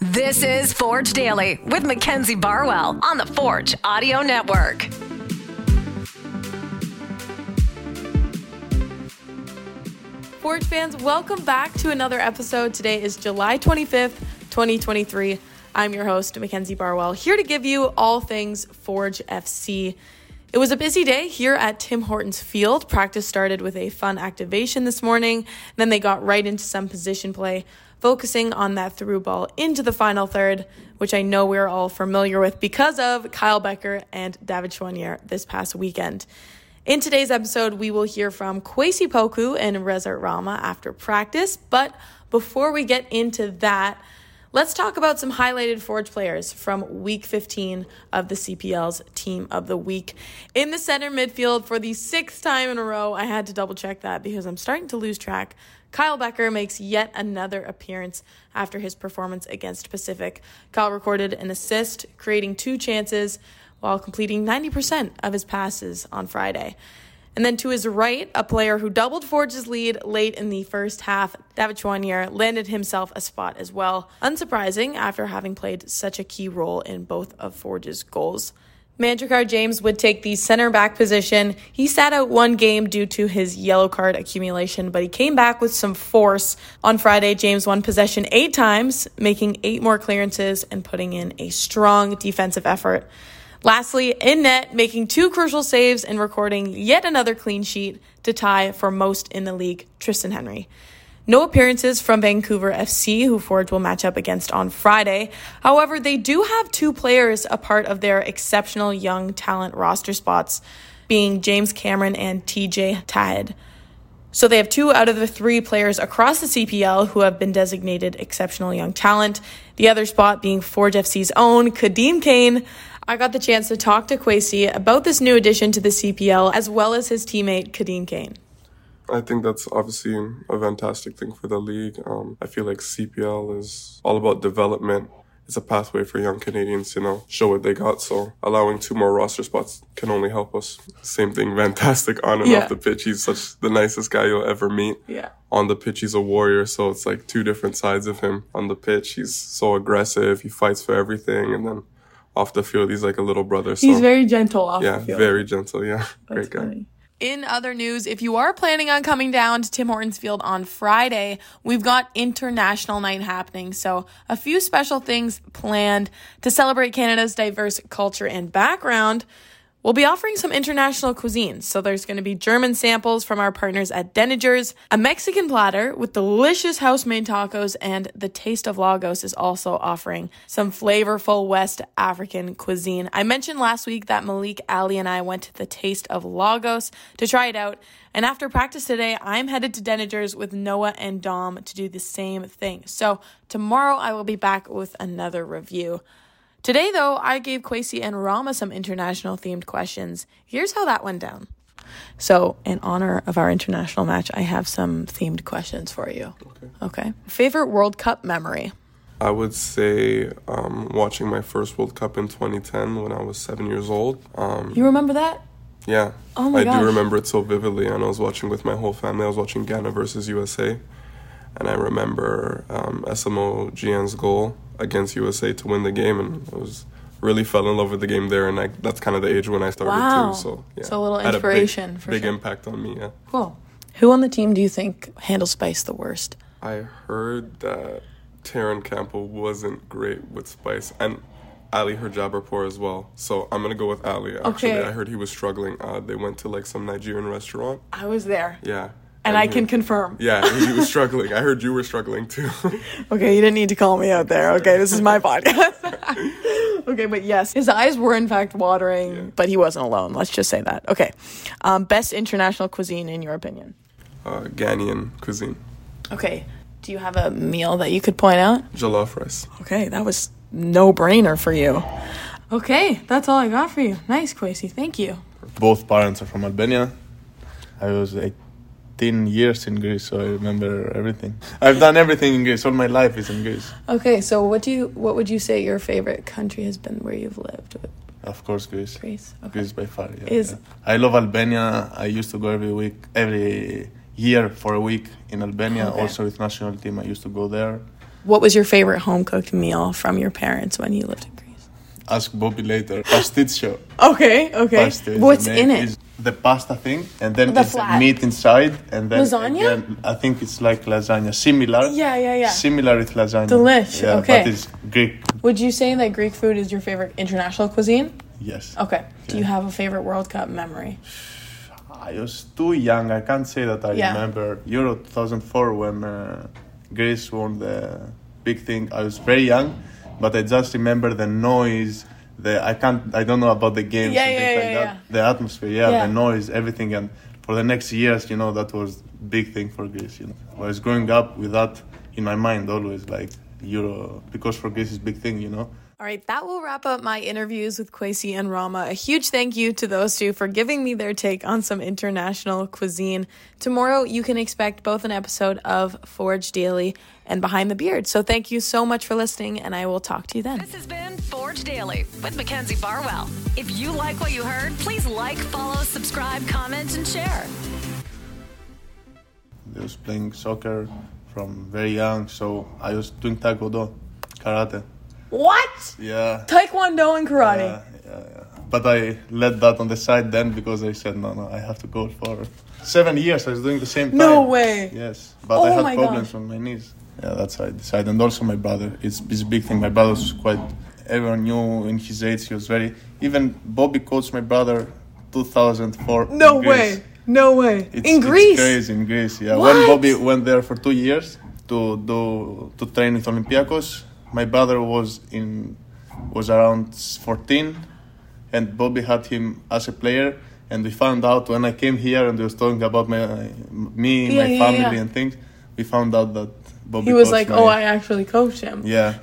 This is Forge Daily with Mackenzie Barwell on the Forge Audio Network. Forge fans, welcome back to another episode. Today is July 25th, 2023. I'm your host, Mackenzie Barwell, here to give you all things Forge FC. It was a busy day here at Tim Hortons Field. Practice started with a fun activation this morning, then they got right into some position play, focusing on that through ball into the final third, which I know we're all familiar with because of Kyle Becker and David Choinière this past weekend. In today's episode, we will hear from Kwasi Poku and Rezart Rama after practice. But before we get into that, let's talk about some highlighted Forge players from week 15 of the CPL's Team of the Week. In the center midfield for the sixth time in a row, I had to double check that because I'm starting to lose track. Kyle Becker makes yet another appearance after his performance against Pacific. Kyle recorded an assist, creating two chances while completing 90% of his passes on Friday. And then to his right, a player who doubled Forge's lead late in the first half, David Choinière, landed himself a spot as well. Unsurprising after having played such a key role in both of Forge's goals. Manjrekar James would take the center back position. He sat out one game due to his yellow card accumulation, but he came back with some force. On Friday, James won possession eight times, making eight more clearances and putting in a strong defensive effort. Lastly, in net, making two crucial saves and recording yet another clean sheet to tie for most in the league, Tristan Henry. No appearances from Vancouver FC, who Forge will match up against on Friday. However, they do have two players a part of their exceptional young talent roster spots, being James Cameron and TJ Tahid. So they have two out of the three players across the CPL who have been designated exceptional young talent. The other spot being Forge FC's own Khadim Kane. I got the chance to talk to Kwasi about this new addition to the CPL as well as his teammate Khadim Kane. I think that's obviously a fantastic thing for the league. Um, I feel like CPL is all about development. It's a pathway for young Canadians to you know show what they got. So allowing two more roster spots can only help us. Same thing, fantastic on and Yeah. off the pitch. He's such the nicest guy you'll ever meet. Yeah. On the pitch, he's a warrior. So it's like two different sides of him. On the pitch, he's so aggressive. He fights for everything, and then off the field, he's like a little brother. So He's very gentle off yeah, the field. very gentle. Yeah, That's great guy. funny. In other news, if you are planning on coming down to Tim Hortons Field on Friday, we've got International Night happening. So, a few special things planned to celebrate Canada's diverse culture and background. We'll be offering some international cuisines. So, there's going to be German samples from our partners at Denninger's, a Mexican platter with delicious house made tacos, and the Taste of Lagos is also offering some flavorful West African cuisine. I mentioned last week that Malik Ali and I went to the Taste of Lagos to try it out. And after practice today, I'm headed to Denninger's with Noah and Dom to do the same thing. So tomorrow I will be back with another review. Today, though, I gave Kwasi and Rama some international themed questions. Here's how that went down. So, in honor of our international match, I have some themed questions for you. Okay. okay. Favorite World Cup memory? I would say um, watching my first World Cup in 2010 when I was seven years old. Um, You remember that? yeah, Oh my god. I gosh. do remember it so vividly. And I was watching with my whole family. I was watching Ghana versus USA, and I remember um, Asamoah Gyan's goal against USA to win the game, and I was really fell in love with the game there. And I, that's kind of the age when I started Wow. too. So yeah, So a little inspiration, big, for big sure. impact on me. Yeah, Cool. Who on the team do you think handles spice the worst? I heard that Terran Campbell wasn't great with spice, and Ali her job Hojabrpour as well. So I'm gonna go with Ali. Actually, Okay. I heard he was struggling. Uh, they went to like some Nigerian restaurant. I was there. Yeah. And I he- can confirm. Yeah, he was struggling. I heard you were struggling too. Okay, you didn't need to call me out there. Okay, this is my podcast. okay, but yes, his eyes were in fact watering, but he wasn't alone. Let's just say that. Okay, um, best international cuisine in your opinion? uh, Ghanaian cuisine, Okay, do you have a meal that you could point out? jollof rice. Okay, that was no brainer for you. Okay, that's all I got for you. Nice, Kwasi. Thank you. both parents are from Albania. I was 18 years in Greece, so I remember everything. I've done everything in Greece. All my life is in Greece. Okay, so what do you what would you say your favorite country has been where you've lived? Of course, Greece. Greece. Okay. Greece by far. Yeah, Is- yeah. I love Albania. I used to go every week, every year for a week in Albania. Okay. Also with national team, I used to go there. What was your favorite home cooked meal from your parents when you lived in Greece? Ask Bobby later. Pasticcio. Okay, okay. Pasta What's in it? The pasta thing, and then The it's flat. meat inside, and then Lasagna? again, I think it's like lasagna, similar. Yeah, yeah, yeah. Similar with lasagna. Delish, Yeah, okay. but it's Greek. Would you say that Greek food is your favorite international cuisine? Yes. Okay. Do you have a favorite World Cup memory? I was too young. I can't say that I Yeah. remember Euro 2004 when uh, Greece won the big thing. I was very young, but I just remember the noise. The I can't. I don't know about the games Yeah, and yeah, things like yeah, that. The atmosphere, yeah, Yeah. the noise, everything, and for the next years, you know, that was big thing for Greece. You know, I was growing up with that in my mind always, like Euro, because for Greece is big thing. You know. All right, that will wrap up my interviews with Kwasi and Rama. A huge thank you to those two for giving me their take on some international cuisine. Tomorrow, you can expect both an episode of Forge Daily and Behind the Beard. So, thank you so much for listening, and I will talk to you then. This has been Forge Daily with Mackenzie Barwell. If you like what you heard, please like, follow, subscribe, comment, and share. I was playing soccer from very young, so I was doing taekwondo, karate. What? Yeah. Taekwondo and karate. Yeah, yeah, yeah. But I let that on the side then because I said no, no, I have to go for seven years. I was doing the same time. No way. Yes, but Oh I had problems gosh. on my knees. Yeah, that's how I decided. And also my brother. It's it's a big thing. My brother was quite. Everyone knew in his age he was very. Even Bobby coached my brother, 2004. No way. No way. It's, in it's Greece. crazy in Greece. Yeah, What? when Bobby went there for two years to do to train with Olympiacos, my brother was in was around 14, and Bobby had him as a player. And we found out when I came here and we was talking about my me, Yeah, my yeah, family yeah. and things. We found out that Bobby He was like, my- oh, I actually coached him. yeah